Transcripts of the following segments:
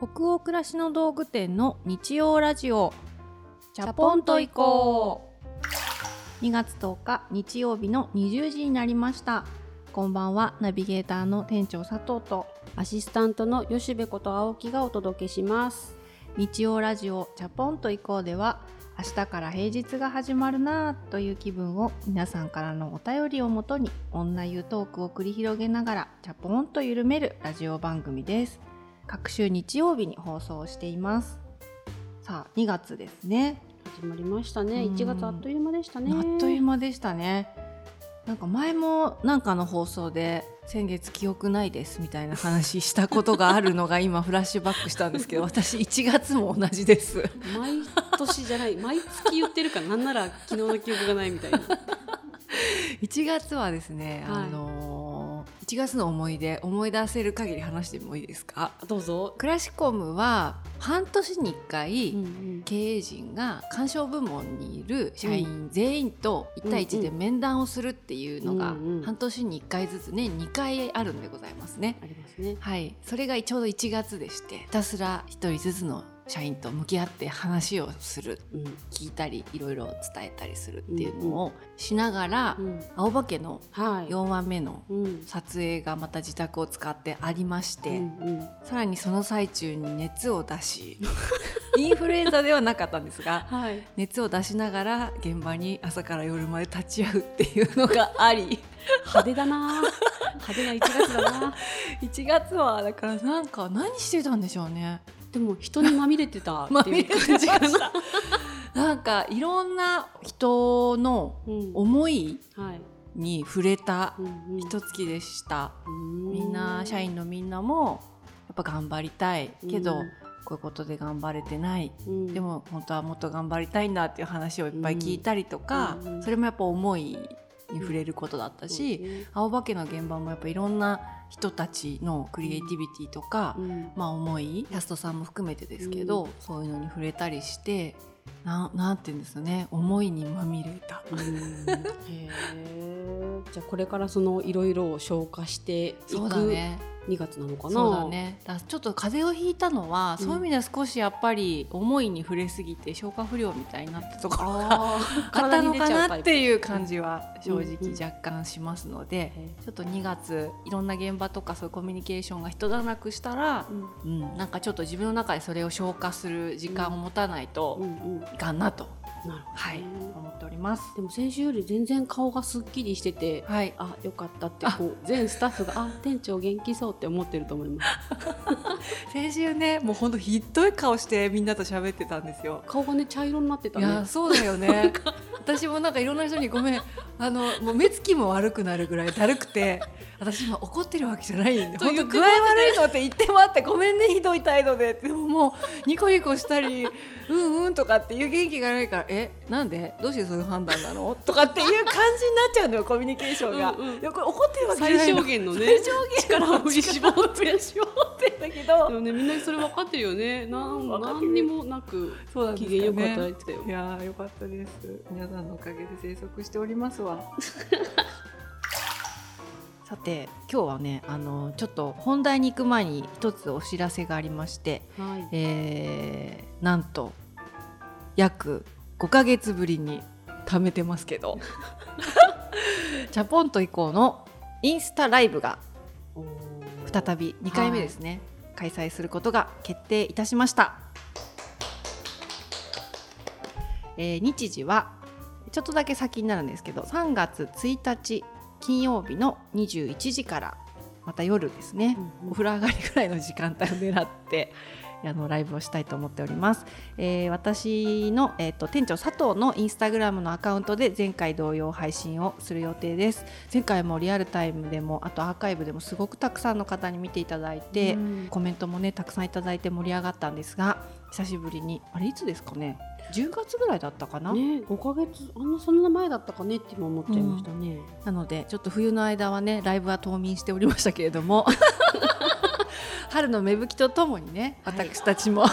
北欧暮らしの道具店の日曜ラジオ。チャポンと行こう。2月10日日曜日の20時になりました。こんばんはナビゲーターの店長佐藤と。アシスタントの吉部こと青木がお届けします。日曜ラジオチャポンと行こうでは明日から平日が始まるなぁという気分を皆さんからのお便りをもとに女湯トークを繰り広げながらチャポンと緩めるラジオ番組です各週日曜日に放送しています。さあ2月ですね。始まりましたね。うん。1月あっという間でしたね。あっという間でしたね。なんか前もなんかの放送で先月記憶ないですみたいな話したことがあるのが今フラッシュバックしたんですけど 私1月も同じです。毎年じゃない。毎月言ってるからなんなら昨日の記憶がないみたいな。1月はですね、はいあのー1月の思い出思い出せる限り話してもいいですか？どうぞ、クラシコムは半年に1回、ん経営陣が鑑賞部門にいる社員全員と1対1で面談をするっていうのがうんうん半年に1回ずつ年2回あるんでございますね。ありますね。はい、それがちょうど1月でしてひたすら1人ずつの社員と向き合って話をするうん。聞いたりいろいろ伝えたりするっていうのをしながら、うん。青葉家のはい。4話目のうん。撮影がまた自宅を使ってありまして、うんうん。さらにその最中に熱を出し インフルエンザではなかったんですがはい。熱を出しながら現場に朝から夜まで立ち会うっていうのがあり派手だな。派手な1月だな。1月はだからなんか何してたんでしょうねでも人にまみれてた っていう感じかな、なんかいろんな人のうん。思いはい。に触れた一月でした。うん。みんな社員のみんなもやっぱ頑張りたいけど、うん。こういうことで頑張れてない。うん。でも本当はもっと頑張りたいんだっていう話をいっぱい聞いたりとか、うん。うんそれもやっぱ思いに触れることだったし、そうですね青葉家の現場もやっぱいろんな人たちのクリエイティビティとか、うん。まあ思いキャストさんも含めてですけど、そういうのに触れたりしてななんて言うんですかね思いにまみれた。じゃあこれからそのいろいろを消化していくそうだね2月なのかな。そうだね。だちょっと風邪をひいたのは、うん。そういう意味では少しやっぱり思いに触れすぎて消化不良みたいになったところがあ ったのかなっていう感じは正うんうん直若干しますので、へちょっと2月いろんな現場とかそういうコミュニケーションが一段落したらー、うん。うん、なんかちょっと自分の中でそれを消化する時間を持たないとうんうん。いかんなと、なるほどね。はい、思っております。でも先週より全然顔がすっきりしててはい、あよかったってこう全スタッフがあ店長元気そうって思ってると思います。先週ねもうほんとひどい顔してみんなと喋ってたんですよ。顔がね茶色になってたいねやそうだよね。私もなんかいろんな人にごめんあのもう目つきも悪くなるぐらいだるくて私今怒ってるわけじゃない。んで本当具合悪いのって言ってもらってごめんねひどい態度で。でももうニコニコしたり うんうんとかっていう元気がないからえなんで？どうしてそういう判断なの？とかっていう感じになっちゃうのよコミュニケーションが。うんうん。いやこれ怒ってるわけじゃない最の小限のね。最小限力を振り絞って。絞ってんだけど。でもねみんなそれ分かってるよね。なん何にもなくそうなんです機嫌よく働いてたよ。いやーよかったです。皆さんのおかげで生息しておりますわ さて今日はねあのちょっと本題に行く前に一つお知らせがありまして、はい。えーなんと約5ヶ月ぶりに貯めてますけど。チャポンと以降のインスタライブが再び2回目ですね、開催することが決定いたしました、えー日時はちょっとだけ先になるんですけど3月1日金曜日の21時からまた夜ですね、うんうん。お風呂上がりぐらいの時間帯を狙ってあのライブをしたいと思っております、えー私の、えー、と店長佐藤のインスタグラムのアカウントで前回同様配信をする予定です。前回もリアルタイムでもあとアーカイブでもすごくたくさんの方に見ていただいて、うん。コメントもねたくさんいただいて盛り上がったんですが久しぶりにあれいつですかね？10月ぐらいだったかな、ね5ヶ月あんなそんな前だったかねって今思っちゃいましたね、なのでちょっと冬の間はねライブは冬眠しておりましたけれども 春の芽吹きとともにね私たちも、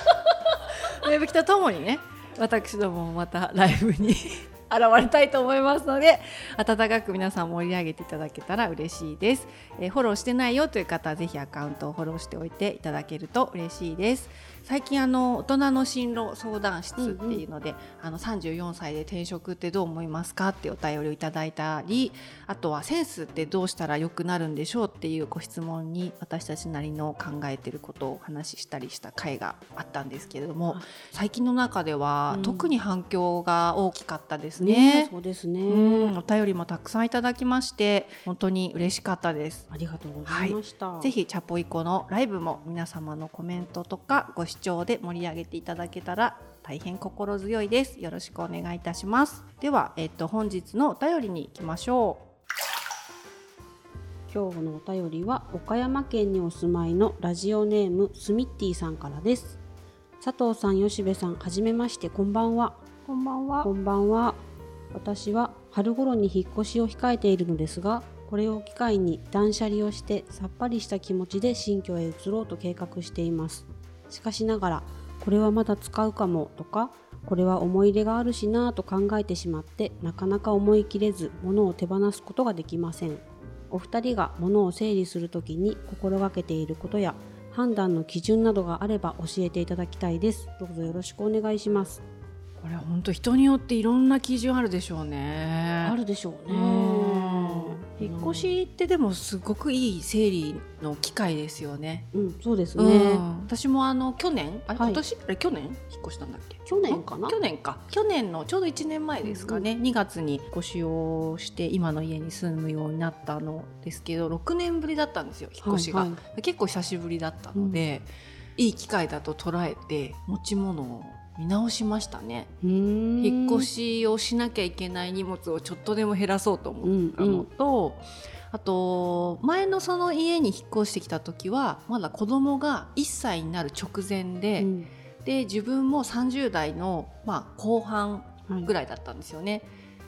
芽吹きとともにね私どももまたライブに 現れたいと思いますので温かく皆さん盛り上げていただけたら嬉しいです、えーフォローしてないよという方はぜひアカウントをフォローしておいていただけると嬉しいです最近あの大人の進路相談室っていうので、あの34歳で転職ってどう思いますかってお便りをいただいたりあとはセンスってどうしたら良くなるんでしょうっていうご質問に私たちなりの考えてることをお話ししたりした回があったんですけれども、はい最近の中では、うん。特に反響が大きかったですね。ね。そうですね、うん、お便りもたくさんいただきまして本当に嬉しかったです。ありがとうございました、ぜひチャポイコのライブも皆様のコメントとかご視聴で盛り上げていただけたら大変心強いです。よろしくお願いいたします。では、えっと本日のお便りに行きましょ今日のお便りは岡山県にお住まいのラジオネームスミッティさんからです佐藤さん吉部さんはじめましてこんばんはう。こんばんはこんばんは私は春頃に引っ越しを控えているのですがこれを機会に断捨離をしてさっぱりした気持ちで新居へ移ろうと計画していますしかしながらこれはまだ使うかもとかこれは思い入れがあるしなぁと考えてしまってなかなか思い切れず物を手放すことができません。お二人が物を整理するときに心がけていることや判断の基準などがあれば教えていただきたいです。どうぞよろしくお願いします。これ本当人によっていろんな基準あるでしょうね。あるでしょうね。うん引っ越しってでもすごくいい整理の機会ですよね。うん、そうですうね。ん。私もあの去年？あれはい。今年、あれ去年？引っ越したんだっけ？去年かな？去年か。去年のちょうど1年前ですかね、2月に引っ越しをして今の家に住むようになったのですけど6年ぶりだったんですよ引っ越しが、はいは結構久しぶりだったので、いい機会だと捉えて持ち物を見直しましたね。引引っ越しをしなきゃいけない荷物をちょっとでも減らそうと思ったのと、あと前のその家に引っ越してきた時はまだ子供が1歳になる直前で、うん。で自分も30代の、まあ、後半はいぐらいだったんですよね。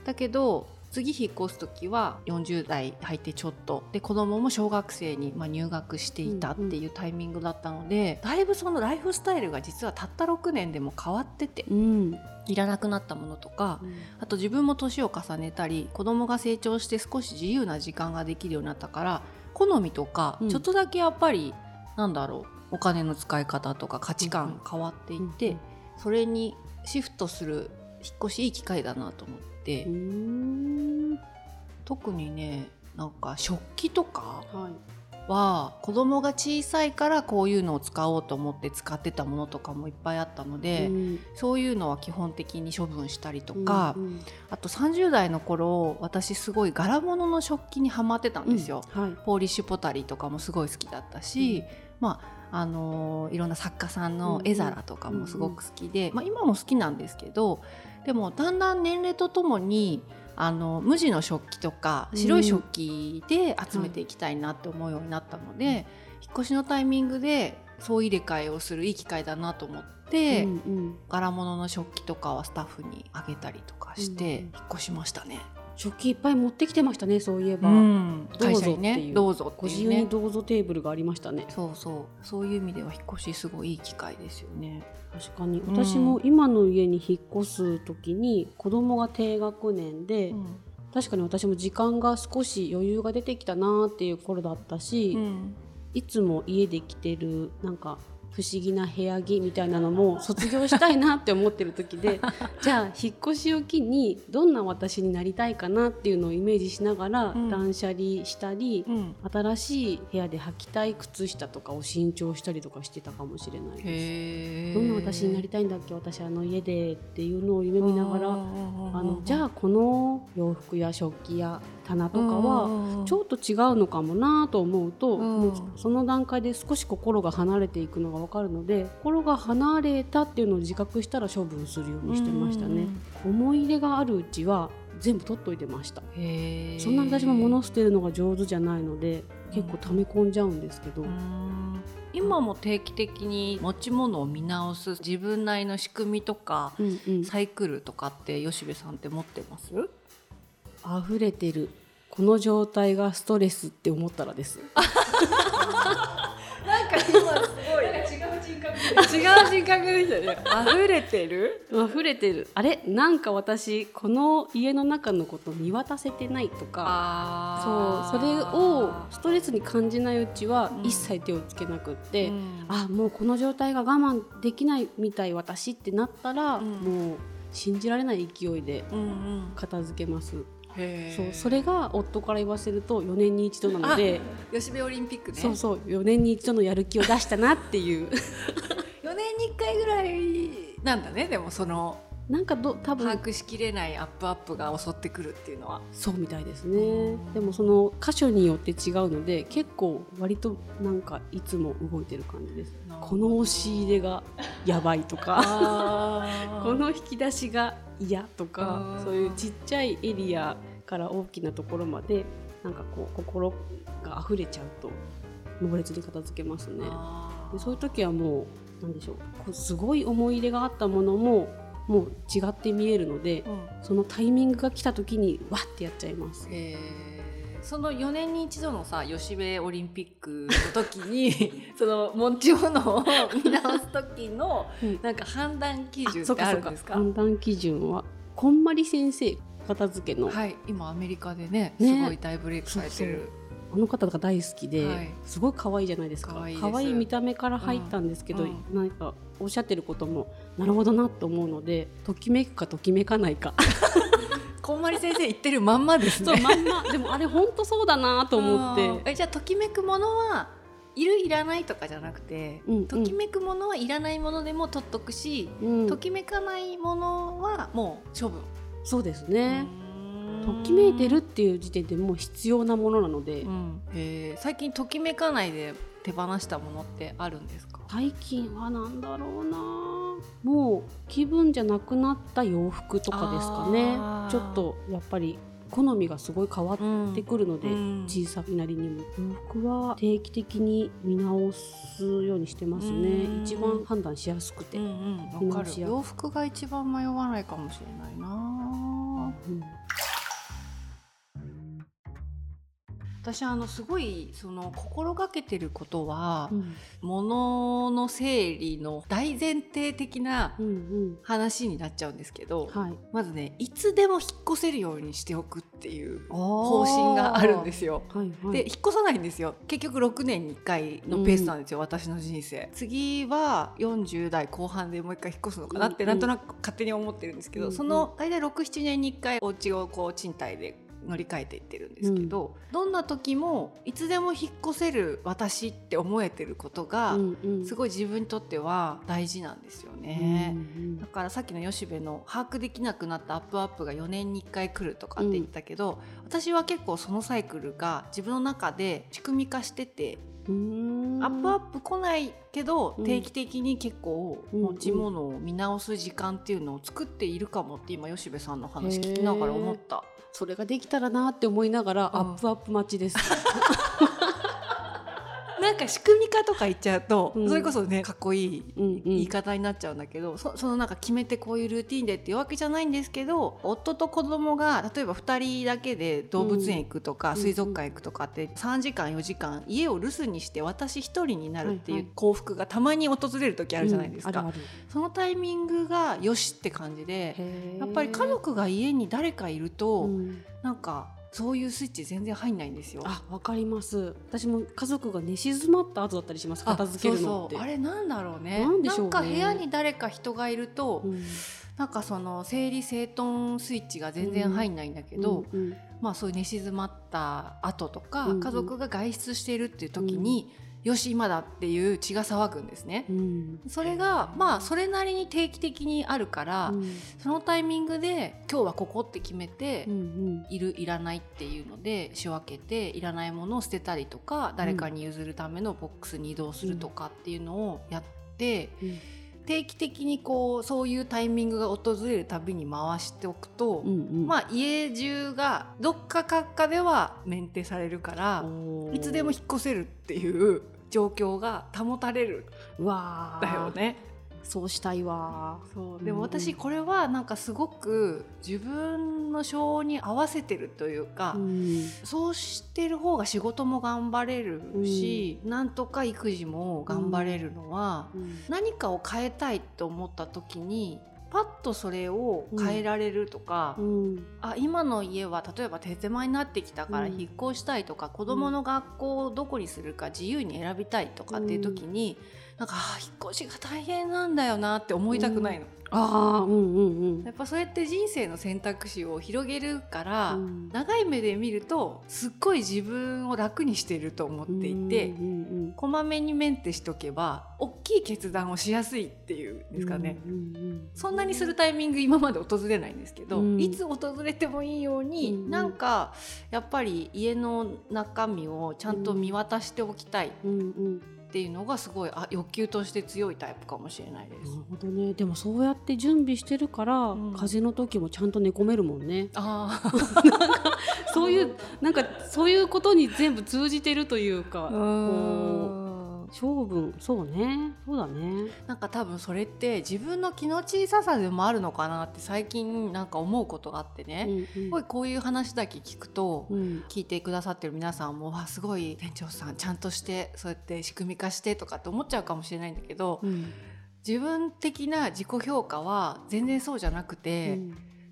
だけど次引っ越す時は40代入ってちょっと。で子供も小学生に、まあ、入学していたっていうタイミングだったので、だいぶそのライフスタイルが実はたった6年でも変わっててうん。いらなくなったものとかあと自分も年を重ねたり子供が成長して少し自由な時間ができるようになったから好みとかうん。ちょっとだけやっぱり、なんだろうお金の使い方とか価値観変わっていって、うん。それにシフトする引っ越しいい機会だなと思って、うん特にねなんか食器とかは子供が小さいからこういうのを使おうと思って使ってたものとかもいっぱいあったので、うん。そういうのは基本的に処分したりとか、うんあと30代の頃私すごい柄物の食器にはまってたんですよ。はい。ポーリッシュポタリーとかもすごい好きだったし、まああのーいろんな作家さんの絵皿とかもすごく好きで、まあ、今も好きなんですけどでもだんだん年齢とともにあの無地の食器とかうん。白い食器で集めていきたいなって思うようになったので、引っ越しのタイミングで総入れ替えをするいい機会だなと思って、うんうん。柄物の食器とかはスタッフにあげたりとかしてうん。引っ越しましたね。食器いっぱい持ってきてましたねそういえば、うん。どうぞ会社にねっていうどうぞっていうね。ご自由に。どうぞテーブルがありましたね。そうそう。そういう意味では引っ越しすごいいい機会ですよね。確かに。うん。私も今の家に引っ越す時に子供が低学年で、うん。確かに私も時間が少し余裕が出てきたなっていう頃だったし、うん。いつも家で着てるなんか不思議な部屋着みたいなのも卒業したいなって思ってる時で じゃあ引っ越しを機にどんな私になりたいかなっていうのをイメージしながらうん。断捨離したり、うん。新しい部屋で履きたい靴下とかを新調したりとかしてたかもしれないです。どんな私になりたいんだっけ私あの家でっていうのを夢見ながらあのじゃああこの洋服や食器や棚とかはちょっと違うのかもなと思うと、うその段階で少し心が離れていくのが分かるので心が離れたっていうのを自覚したら処分するようにしてましたね。思い入れがあるうちは全部取っといてました。そんな私も物捨てるのが上手じゃないので結構溜め込んじゃうんですけど、うん今も定期的に持ち物を見直す自分なりの仕組みとかうんうん、サイクルとかって吉部さんって持ってます？溢れてるこの状態がストレスって思ったらです。なんか今すごい。違う違う人格でしたね。溢れてる？溢れてる。あれ？なんか私この家の中のこと見渡せてないとか。あそうそれをストレスに感じないうちはうん。一切手をつけなくって、うん。あもうこの状態が我慢できないみたい私ってなったら、うん。もう信じられない勢いでうんうん。片付けます、へそうそれが夫から言わせると4年に一度なので、吉部オリンピックね。そうそう4年に一度のやる気を出したなっていう。4年に1回ぐらいなんだねでもそのなんかど多分把握しきれないアップアップが襲ってくるっていうのは。そうみたいですね。でもその箇所によって違うので結構割となんかいつも動いてる感じです。この押し入れがやばいとか。あ この引き出しが嫌とかそういうちっちゃいエリアから大きなところまでなんかこう心が溢れちゃうと猛烈に片付けますね。でそういう時はもうなんでしょうすごい思い入れがあったものももう違って見えるのでうん。そのタイミングが来た時にわってやっちゃいます。その4年に一度のさ吉部オリンピックの時に その持ち物を見直す時のうん。なんか判断基準ってあるんですか？判断基準はこんまり先生片付けの、はい今アメリカでねね。すごい大ブレイクされてるあの方が大好きで、はい。すごい可愛いじゃないですか。可愛いい見た目から入ったんですけど、うん。なんかおっしゃってることもなるほどなと思うのでときめくかときめかないか。こんまり先生言ってるまんまですね。そうまんま。でもあれ本当そうだなと思っうん。て。えじゃあときめくものはいるいらないとかじゃなくて、うんうん。ときめくものはいらないものでも取っとくし、うんときめかないものはもう処分。そうですね、ときめいてるっていう時点でもう必要なものなので、うん、へー。最近ときめかないで手放したものってあるんですか？最近はなんだろうな。もう気分じゃなくなった洋服とかですかね。ちょっとやっぱり好みがすごい変わってくるので、うん。小さいなりにも。洋服は？定期的に見直すようにしてますね。うん。一番判断しやすくて、うんうん、洋服が一番迷わないかもしれないな。うん私あのすごいその心がけてることは、うん。物の整理の大前提的なうんうん。話になっちゃうんですけど、はい。まずねいつでも引っ越せるようにしておくっていう方針があるんですよ。はいはい。で引っ越さないんですよ。結局6年に1回のペースなんですよ、私の人生。次は40代後半でもう一回引っ越すのかなってうんなんとなく勝手に思ってるんですけど、うんその大体67年に1回お家をこう賃貸で乗り換えていってるんですけど、どんな時もいつでも引っ越せる私って思えてることが、うんうん。すごい自分にとっては大事なんですよね。うんだからさっきの吉部の把握できなくなったアップアップが4年に1回来るとかって言ったけど、私は結構そのサイクルが自分の中で仕組み化してて、うんアップアップ来ないけど、うん定期的に結構うん持ち物を見直す時間っていうのを作っているかもって今吉部さんの話聞きながら思った。それができたらなって思いながら、うんアップアップ待ちです。なんか仕組み化とか言っちゃうと、うん。それこそねかっこいいうんうん。言い方になっちゃうんだけど、そそのなんか決めてこういうルーティンでっていうわけじゃないんですけど夫と子供が例えば2人だけで動物園行くとか、うん水族館行くとかって3時間4時間家を留守にして私一人になるっていはいうはい幸福がたまに訪れる時あるじゃないですか、うんあるそのタイミングがよしって感じであるやっぱり家族が家に誰かいると、うん。なんかそういうスイッチ全然入んないんですよ。あわかります。私も家族が寝静まった後だったりします片付けるのあれなんだろうね。なんでしょうね。か部屋に誰か人がいると、うん。なんかその整理整頓スイッチが全然入んないんだけど、うんうんまあそういう寝静まった後とか、うんうん。家族が外出しているっていう時に、よし今だっていう血が騒ぐんですね。うん。それがまあそれなりに定期的にあるから、うん。そのタイミングで今日はここって決めて、うんいるいらないっていうので仕分けていらないものを捨てたりとか誰かに譲るためのボックスに移動するとかっていうのをやって、うん。定期的にこうそういうタイミングが訪れるたびに回しておくと、うんうん。まあ家中がどっかかっかではメンテされるからいつでも引っ越せるっていう状況が保たれる。うわだよね。そうしたいわ。そう。でも私これはなんかすごく自分の性に合わせてるというか、うん。そうしてる方が仕事も頑張れるし、なんとか育児も頑張れるのは、うん。何かを変えたいと思った時にパッとそれを変えられるとか、うん。あ今の家は例えば手狭になってきたからうん。引っ越したいとか、子どもの学校をどこにするか自由に選びたいとかっていう時に、なんかあ引っ越しが大変なんだよなって思いたくないの。ああうんうんうんやっぱそれって人生の選択肢を広げるから、うん。長い目で見るとすっごい自分を楽にしてると思っていて、うんうんこまめにメンテしとけば大きい決断をしやすいっていうんうんですかね。うんうん。そんなにするタイミング今まで訪れないんですけど、うん。いつ訪れてもいいように、うんなんかやっぱり家の中身をちゃんと見渡しておきたいっていうのがすごいあ欲求として強いタイプかもしれないです。なるほどね。でもそうやって準備してるから、うん。風邪の時もちゃんと寝込めるもんね。あ そういうなんかそういうことに全部通じてるというかあこう性分そうね。そうだね。なんか多分それって自分の気の小ささでもあるのかなって最近なんか思うことがあってね、うんうん。すごいこういう話だけ聞くと、うん。聞いてくださってる皆さんもわすごい店長さんちゃんとしてそうやって仕組み化してとかって思っちゃうかもしれないんだけど、うん。自分的な自己評価は全然そうじゃなくて、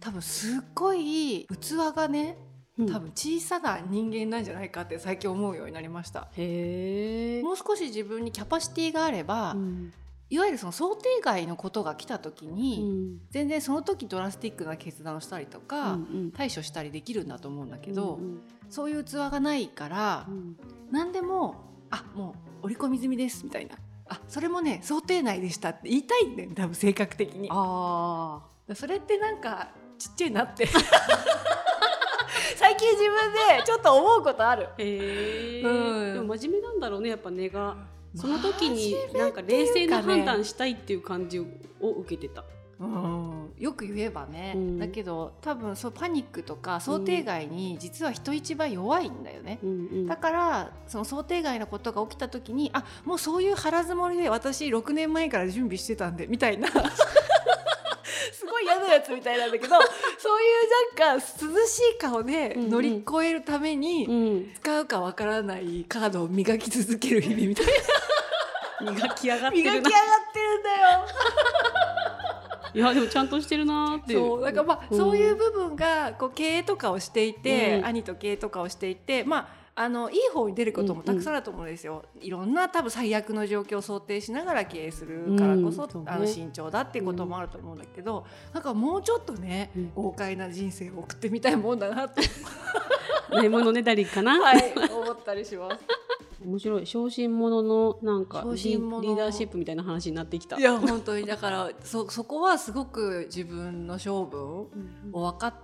多分すっごい器がねうん多分小さな人間なんじゃないかって最近思うようになりました。へえ。もう少し自分にキャパシティがあれば、うん。いわゆるその想定外のことが来た時うに、ん。全然その時ドラスティックな決断をしたりとか、うん対処したりできるんだと思うんだけど、うんそういう器がないから、うん。何でも「あもう織り込み済みです」みたいな「あそれもね想定内でした」って言いたいんだよね多分性格的に。あそれってなんかちっちゃいなって 最近自分でちょっと思うことある。ーへえ、うん。でも真面目なんだろうねやっぱ根が。その時になんか冷静な判断したいっていう感じを受けてた。うん、よく言えばね、うん。だけど多分そうパニックとか想定外に実は人一倍弱いんだよね。うんうん。だからその想定外のことが起きた時にあもうそういう腹積もりで私6年前から準備してたんでみたいな すごい嫌なやつみたいなんだけど そういうなんか涼しい顔で乗り越えるために、うん、使うかわからないカードを磨き続ける日々みたい 磨き上がってるな。な磨き上がってるんだよ。いやでもちゃんとしてるなーって。そうだからまあ、うん。そういう部分がこう経営とかをしていて、うん。兄と経営とかをしていてまああのいい方に出ることもたくさんあると思うんですよ、いろんな多分最悪の状況を想定しながら経営するからこそ、うんあの慎重だっていうこともあると思うんだけど、なんかもうちょっとね、うん。豪快な人生を送ってみたいもんだなって、ないものねだりかな、はい、思ったりします。面白い。小心者のなんか小リリーダーシップみたいな話になってきた。いや本当に。だからそそこはすごく自分の性分うんを分か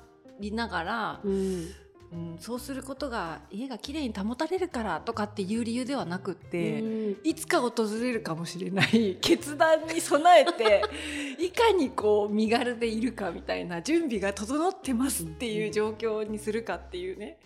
りながら、うんうん、そうすることが家がきれいに保たれるからとかっていう理由ではなくって、うんいつか訪れるかもしれない 決断に備えて いかにこう身軽でいるかみたいな準備が整ってますっていう状況にするかっていうね。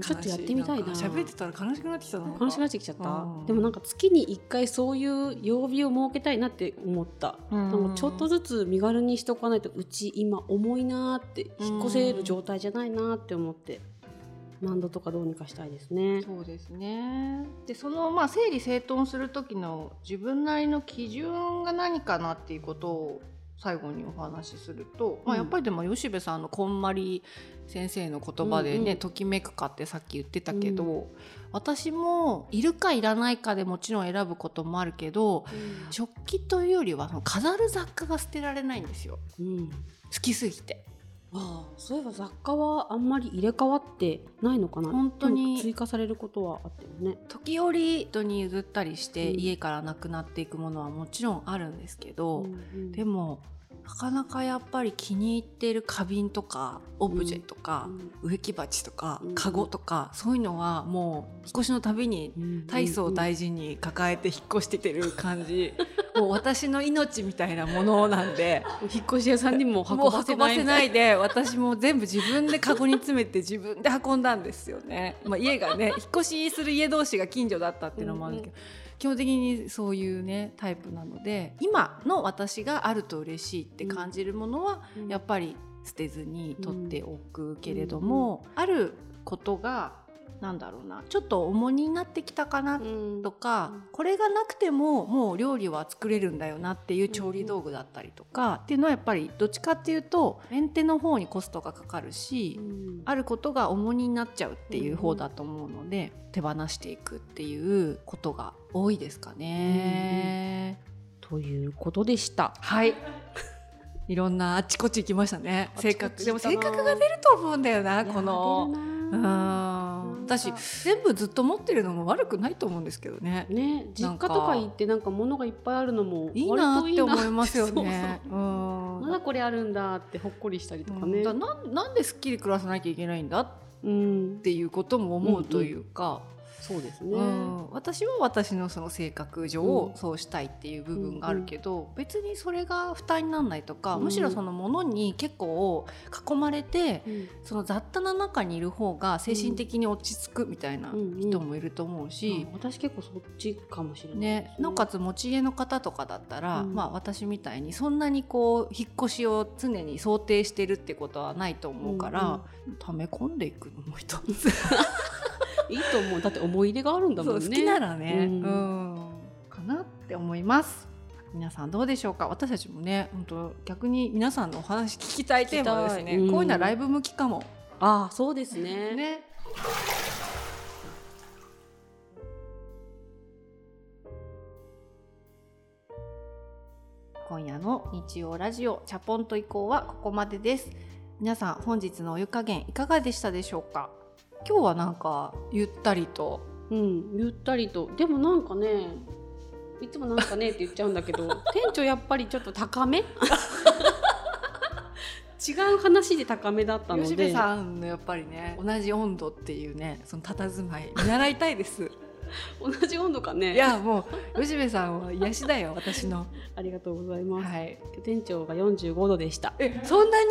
ちょっとやってみたいな。喋ってたら悲しくなってきたな。悲しくなってきちゃった、うん。でもなんか月に1回そういう曜日を設けたいなって思った、うん。でもちょっとずつ身軽にしとかないとうち今重いなーって引っ越せる状態じゃないなーって思って。何度とかどうにかしたいですね。そうですね。でそのまあ整理整頓する時の自分なりの基準が何かなっていうことを最後にお話しすると、まあ、うんやっぱりでも吉部さんのこんまり先生の言葉でね、うんうん。ときめくかってさっき言ってたけど、私もいるかいらないかでもちろん選ぶこともあるけど食器というよりはその飾る雑貨が捨てられないんですよ。うん。好きすぎて。ああそういえば雑貨はあんまり入れ替わってないのかな？本当に追加されることはあってもね。時折人に譲ったりして、うん。家からなくなっていくものはもちろんあるんですけど、うん。でもなかなかやっぱり気に入っている花瓶とかオブジェとか、植木鉢とか、うん。カゴとかそういうのはもう引っ越しのたびにうん。大層大事に抱えて引っ越しててる感じ、もう私の命みたいなものなんで。引っ越し屋さんにも運もうばせ運ばせない。で私も全部自分でカゴに詰めて自分で運んだんですよね、まあ、家がね引っ越しする家同士が近所だったっていうのもあるんですけど、基本的にそういうねタイプなので今の私があると嬉しいって感じるものは、うん。やっぱり捨てずに取っておくけれども、あることがなんだろうなちょっと重荷になってきたかなうんとか、うんこれがなくてももう料理は作れるんだよなっていう調理道具だったりとか、っていうのはやっぱりどっちかっていうとメンテの方にコストがかかるし、うんあることが重荷になっちゃうっていう方だと思うので、手放していくっていうことが多いですかね。ということでした。はい。いろんなあっちこっち行きましたね。性格でも性格が出ると思うんだよなこの。いやう出るなん。私全部ずっと持ってるのも悪くないと思うんですけどね。ね実家とか行ってなんか物がいっぱいあるのもいいなって思いますよね。う そうそうんまだこれあるんだってほっこりしたりとかね。だなんなんですっきり暮らさなきゃいけないんだっうん、ていうことも思うというか、そうですね。うん。私は私のその性格上、うん。そうしたいっていう部分があるけど、別にそれが負担にならないとか、うん。むしろそのものに結構囲まれてうん。その雑多な中にいる方が精神的に落ち着くみたいなうん。人もいると思うし。あ私結構そっちかもしれないねです、なおかつ持ち家の方とかだったら、うん。まあ、私みたいにそんなにこう引っ越しを常に想定してるってことはないと思うから、溜め込んでいくのも一つ いいと思う。だって思い入れがあるんだもんね。好きならね、うん。うん。かなって思います。皆さんどうでしょうか？私たちもね本当逆に皆さんのお話聞きたいテーマですね、うん。こういうのはライブ向きかも。ああそうですね。ね。今夜の日曜ラジオチャポンと移行はここまでです。皆さん本日のお湯加減いかがでしたでしょうか？今日はなんかゆったりと。うんゆったりと。でもなんかねいつもなんかねって言っちゃうんだけど 店長やっぱりちょっと高め？違う話で高めだったので。吉部さんのやっぱりね同じ温度っていうねその佇まい見習いたいです同じ温度かね。いやもう吉部さんは癒しだよ 私の。ありがとうございます、はい。店長が45度でした。えそんなに？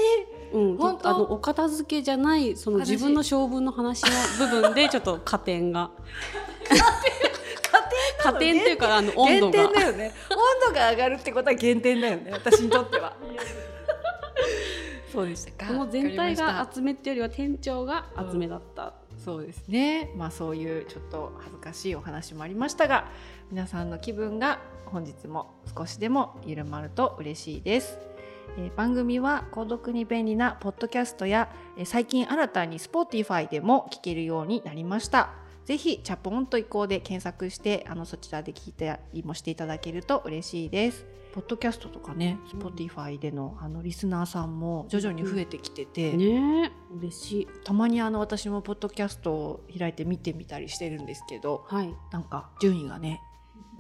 うん、本当？あのお片付けじゃないその話自分の性分の話の部分でちょっと加点が。加点？っていうかあの温度が。減点だよね。温度が上がるってことは減点だよね私にとっては。そうでした。かこの全体が厚めっていうよりは店長が厚めだった、そうですね。まあそういうちょっと恥ずかしいお話もありましたが皆さんの気分が本日も少しでも緩まると嬉しいです、えー番組は購読に便利なポッドキャストや、えー最近新たに Spotify でも聞けるようになりました。ぜひチャポンと移行で検索してあのそちらで聞いたりもしていただけると嬉しいです。ポッドキャストとかね、うん。Spotify でのあのリスナーさんも徐々に増えてきてて、ね。え嬉しい。たまにあの私もポッドキャストを開いて見てみたりしてるんですけどはい。なんか順位がね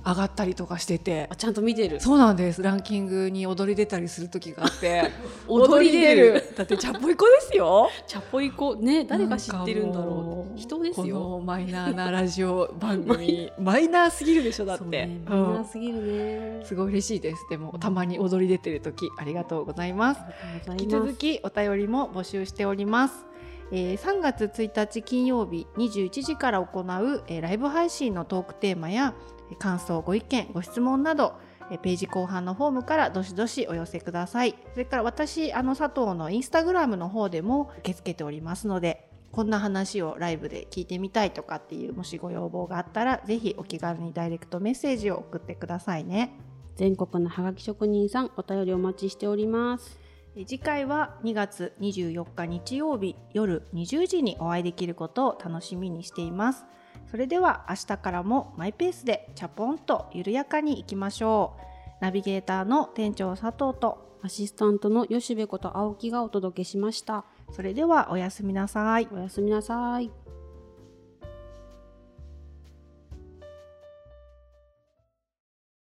上がったりとかしてて。あちゃんと見てる。そうなんです。ランキングに踊り出たりする時があって 踊り出る。だってチャポイコですよ。チャポイコ。ね誰が知ってるんだろもう人ですよ。このマイナーなラジオ番組。マイナーすぎるでしょだって、ねうん。マイナーすぎるね、すごい嬉しいです。でもたまに踊り出てる時ありがとうございます。引き続きお便りも募集しております。えー3月1日金曜日21時から行う、えーライブ配信のトークテーマやえー感想ご意見ご質問などえーページ後半のフォームからどしどしお寄せください。それから私あの佐藤のインスタグラムの方でも受け付けておりますのでこんな話をライブで聞いてみたいとかっていうもしご要望があったらぜひお気軽にダイレクトメッセージを送ってくださいね。全国のハガキ職人さんお便りお待ちしております。え次回は2月24日日曜日夜20時にお会いできることを楽しみにしています。それでは明日からもマイペースでチャポンと緩やかにいきましょう。ナビゲーターの店長佐藤とアシスタントの吉部こと青木がお届けしましたそれではおやすみなさい。おやすみなさい。